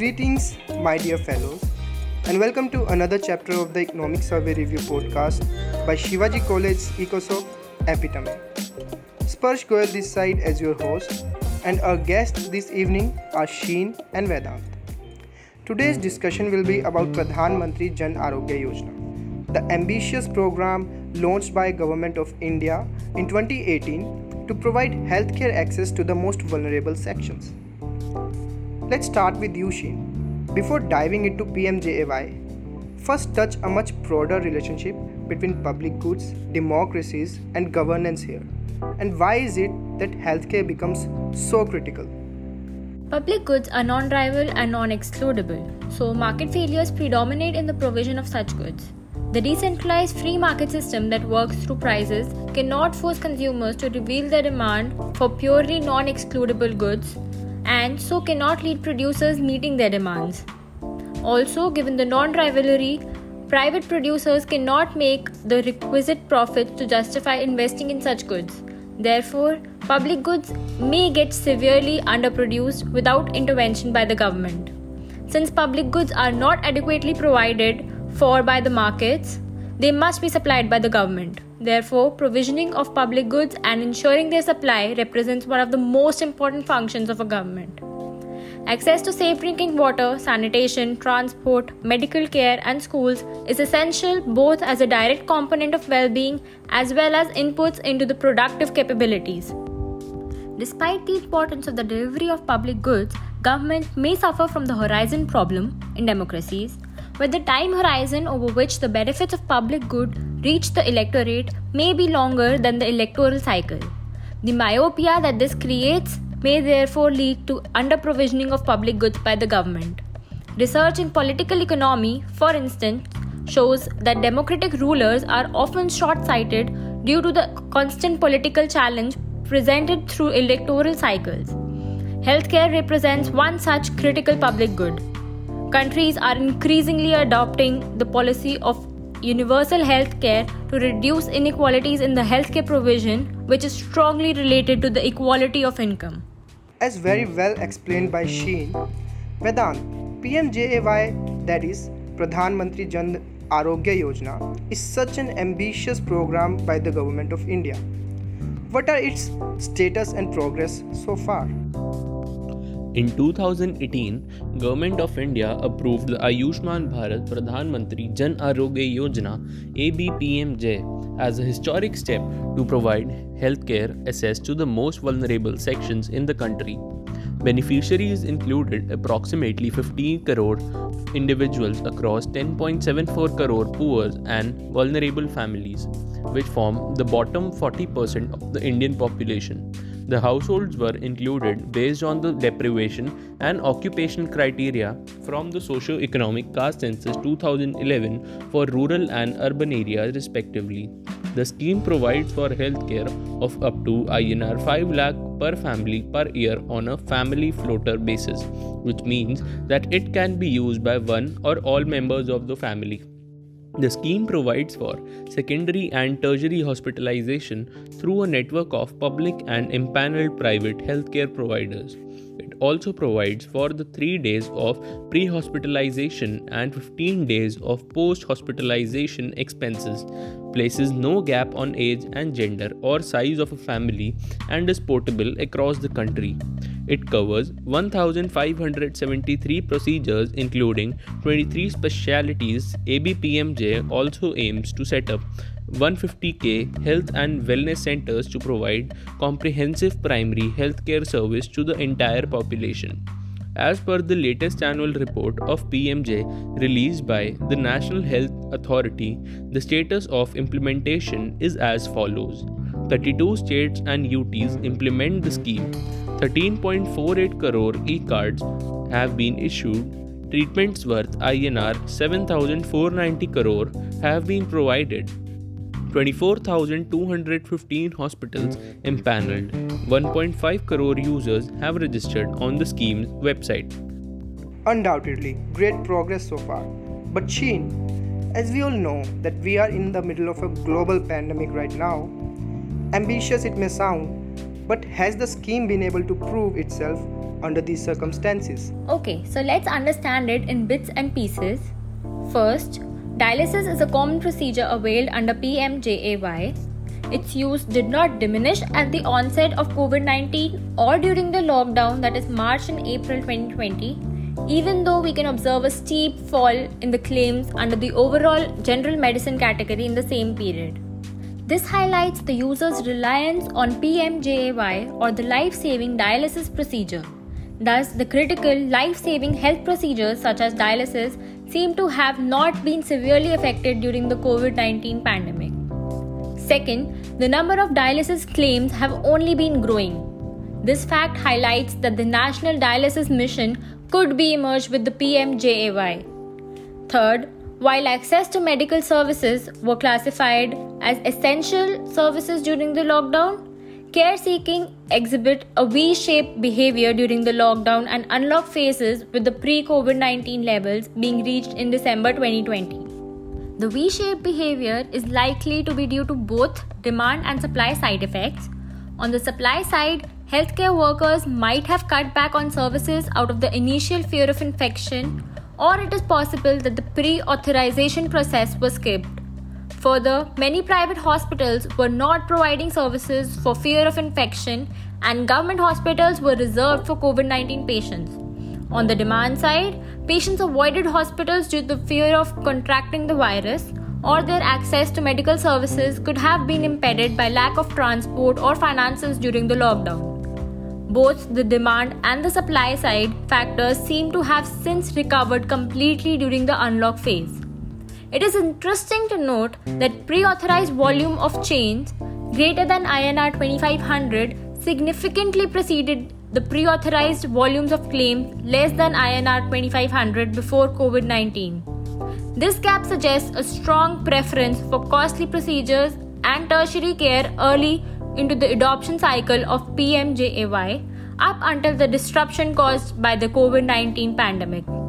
Greetings, my dear fellows, and welcome to another chapter of the Economic Survey Review podcast by Shivaji College EcoSoc Epitome. Sparsh Goyal this side as your host, and our guests this evening are Sheen and Vedant. Today's discussion will be about Pradhan Mantri Jan Arogya Yojana, the ambitious program launched by Government of India in 2018 to provide healthcare access to the most vulnerable sections. Let's start with you, Sheen. Before diving into PMJAY, first touch a much broader relationship between public goods, democracies, and governance here. And why is it that healthcare becomes so critical? Public goods are non rival and non excludable, so market failures predominate in the provision of such goods. The decentralized free market system that works through prices cannot force consumers to reveal their demand for purely non excludable goods and so cannot lead producers meeting their demands. Also, given the non rivalry, private producers cannot make the requisite profits to justify investing in such goods. Therefore, public goods may get severely underproduced without intervention by the government. Since public goods are not adequately provided for by the markets, they must be supplied by the government. Therefore, provisioning of public goods and ensuring their supply represents one of the most important functions of a government. Access to safe drinking water, sanitation, transport, medical care, and schools is essential both as a direct component of well being as well as inputs into the productive capabilities. Despite the importance of the delivery of public goods, government may suffer from the horizon problem in democracies where the time horizon over which the benefits of public good reach the electorate may be longer than the electoral cycle. The myopia that this creates may therefore lead to under-provisioning of public goods by the government. Research in political economy, for instance, shows that democratic rulers are often short sighted due to the constant political challenge presented through electoral cycles. Healthcare represents one such critical public good. Countries are increasingly adopting the policy of universal health care to reduce inequalities in the healthcare provision, which is strongly related to the equality of income. As very well explained by Sheen, Vedant, PMJAY, that is Pradhan Mantri Jan Arogya Yojana, is such an ambitious program by the Government of India. What are its status and progress so far? In 2018, Government of India approved the Ayushman Bharat Pradhan Mantri Jan Arogya Yojana ABPMJ as a historic step to provide healthcare access to the most vulnerable sections in the country. Beneficiaries included approximately 15 crore individuals across 10.74 crore poor and vulnerable families, which form the bottom 40% of the Indian population. The households were included based on the deprivation and occupation criteria from the socio-economic caste census 2011 for rural and urban areas respectively. The scheme provides for healthcare of up to INR 5 lakh per family per year on a family floater basis, which means that it can be used by one or all members of the family. The scheme provides for secondary and tertiary hospitalization through a network of public and impaneled private healthcare providers. Also provides for the 3 days of pre hospitalization and 15 days of post hospitalization expenses, places no gap on age and gender or size of a family, and is portable across the country. It covers 1,573 procedures, including 23 specialties. ABPMJ also aims to set up 150k health and wellness centers to provide comprehensive primary healthcare service to the entire population. As per the latest annual report of PMJ released by the National Health Authority, the status of implementation is as follows 32 states and UTs implement the scheme. 13.48 crore e-cards have been issued. Treatments worth INR 7490 crore have been provided. 24,215 hospitals impaneled. 1.5 crore users have registered on the scheme's website. Undoubtedly, great progress so far. But Sheen, as we all know that we are in the middle of a global pandemic right now, Ambitious it may sound, but has the scheme been able to prove itself under these circumstances? Okay, so let's understand it in bits and pieces. First, dialysis is a common procedure availed under PMJAY. Its use did not diminish at the onset of COVID 19 or during the lockdown, that is March and April 2020, even though we can observe a steep fall in the claims under the overall general medicine category in the same period. This highlights the user's reliance on PMJAY or the life saving dialysis procedure. Thus, the critical life saving health procedures such as dialysis seem to have not been severely affected during the COVID 19 pandemic. Second, the number of dialysis claims have only been growing. This fact highlights that the National Dialysis Mission could be merged with the PMJAY. Third, while access to medical services were classified as essential services during the lockdown, care seeking exhibit a V-shaped behavior during the lockdown and unlock phases with the pre-COVID-19 levels being reached in December 2020. The V-shaped behavior is likely to be due to both demand and supply side effects. On the supply side, healthcare workers might have cut back on services out of the initial fear of infection, or it is possible that the pre authorization process was skipped. Further, many private hospitals were not providing services for fear of infection, and government hospitals were reserved for COVID 19 patients. On the demand side, patients avoided hospitals due to the fear of contracting the virus, or their access to medical services could have been impeded by lack of transport or finances during the lockdown. Both the demand and the supply side factors seem to have since recovered completely during the unlock phase. It is interesting to note that pre authorized volume of chains greater than INR 2500 significantly preceded the pre authorized volumes of claims less than INR 2500 before COVID 19. This gap suggests a strong preference for costly procedures and tertiary care early into the adoption cycle of PMJAY up until the disruption caused by the COVID 19 pandemic.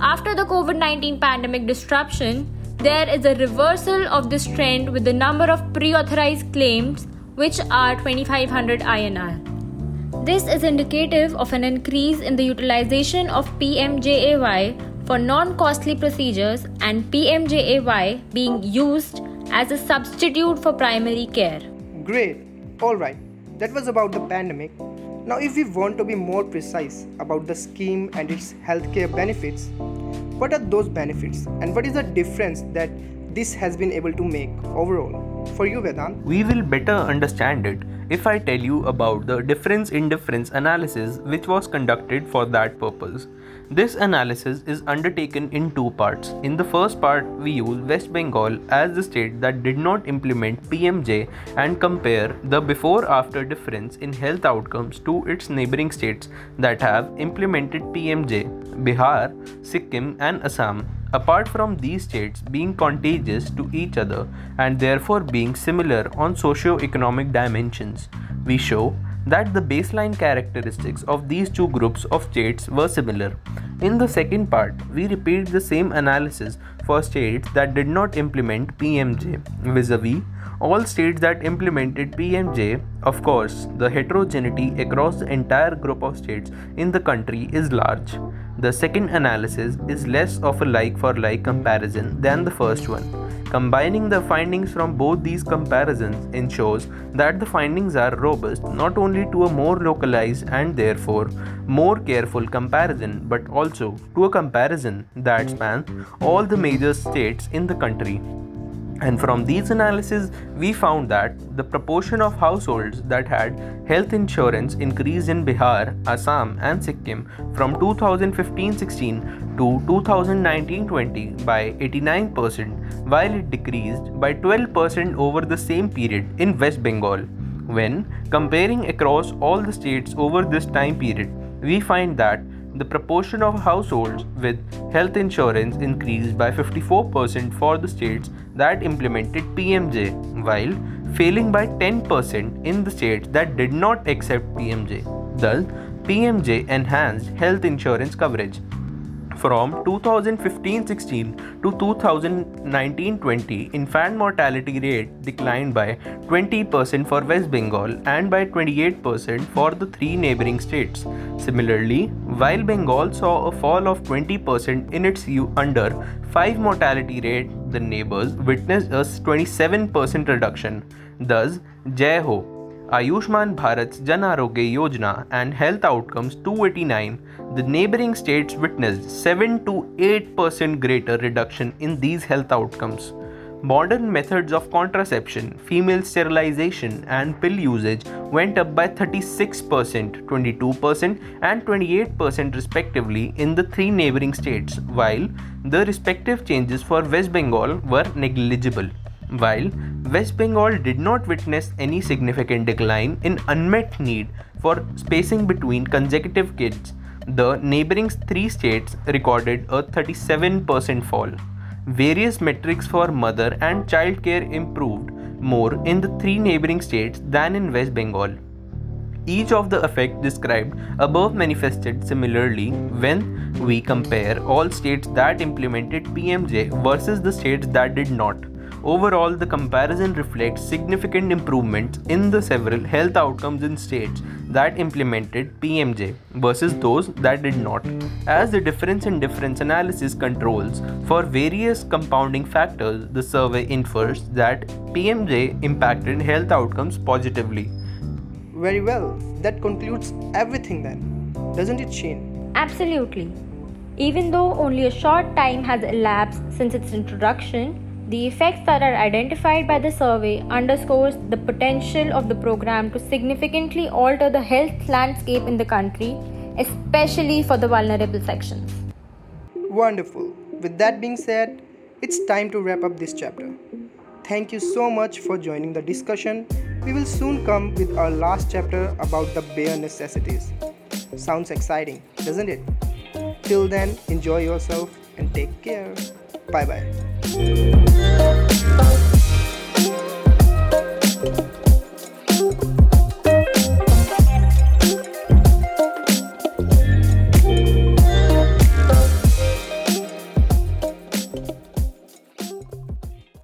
After the COVID 19 pandemic disruption, there is a reversal of this trend with the number of pre authorized claims, which are 2500 INR. This is indicative of an increase in the utilization of PMJAY for non costly procedures and PMJAY being used as a substitute for primary care. Great. Alright, that was about the pandemic. Now, if we want to be more precise about the scheme and its healthcare benefits, what are those benefits and what is the difference that this has been able to make overall? For you, Vedant? We will better understand it if I tell you about the difference in difference analysis which was conducted for that purpose. This analysis is undertaken in two parts. In the first part, we use West Bengal as the state that did not implement PMJ and compare the before after difference in health outcomes to its neighboring states that have implemented PMJ Bihar, Sikkim, and Assam. Apart from these states being contagious to each other and therefore being similar on socio-economic dimensions, we show that the baseline characteristics of these two groups of states were similar. In the second part, we repeat the same analysis for states that did not implement PMJ vis a vis all states that implemented PMJ. Of course, the heterogeneity across the entire group of states in the country is large. The second analysis is less of a like for like comparison than the first one. Combining the findings from both these comparisons ensures that the findings are robust not only to a more localized and therefore more careful comparison but also to a comparison that spans all the major states in the country. And from these analyses, we found that the proportion of households that had health insurance increased in Bihar, Assam, and Sikkim from 2015 16 to 2019 20 by 89%, while it decreased by 12% over the same period in West Bengal. When comparing across all the states over this time period, we find that the proportion of households with health insurance increased by 54% for the states that implemented PMJ, while failing by 10% in the states that did not accept PMJ. Thus, PMJ enhanced health insurance coverage. From 2015-16 to 2019-20, infant mortality rate declined by 20% for West Bengal and by 28% for the three neighboring states. Similarly, while Bengal saw a fall of 20% in its under 5 mortality rate, the neighbors witnessed a 27% reduction. Thus, Jai Ho, Ayushman Bharat's Jan Arogya Yojana and Health Outcomes 289, the neighboring states witnessed 7 to 8% greater reduction in these health outcomes. Modern methods of contraception, female sterilization, and pill usage went up by 36%, 22%, and 28% respectively in the three neighboring states, while the respective changes for West Bengal were negligible. While West Bengal did not witness any significant decline in unmet need for spacing between consecutive kids, the neighboring three states recorded a 37% fall. Various metrics for mother and child care improved more in the three neighboring states than in West Bengal. Each of the effects described above manifested similarly when we compare all states that implemented PMJ versus the states that did not. Overall, the comparison reflects significant improvements in the several health outcomes in states that implemented PMJ versus hmm. those that did not, as the difference in difference analysis controls for various compounding factors, the survey infers that PMJ impacted health outcomes positively. Very well, that concludes everything then, doesn't it, Shane? Absolutely. Even though only a short time has elapsed since its introduction, the effects that are identified by the survey underscores the potential of the program to significantly alter the health landscape in the country, especially for the vulnerable sections. Wonderful. With that being said, it's time to wrap up this chapter. Thank you so much for joining the discussion. We will soon come with our last chapter about the bare necessities. Sounds exciting, doesn't it? Till then, enjoy yourself and take care. Bye bye. Música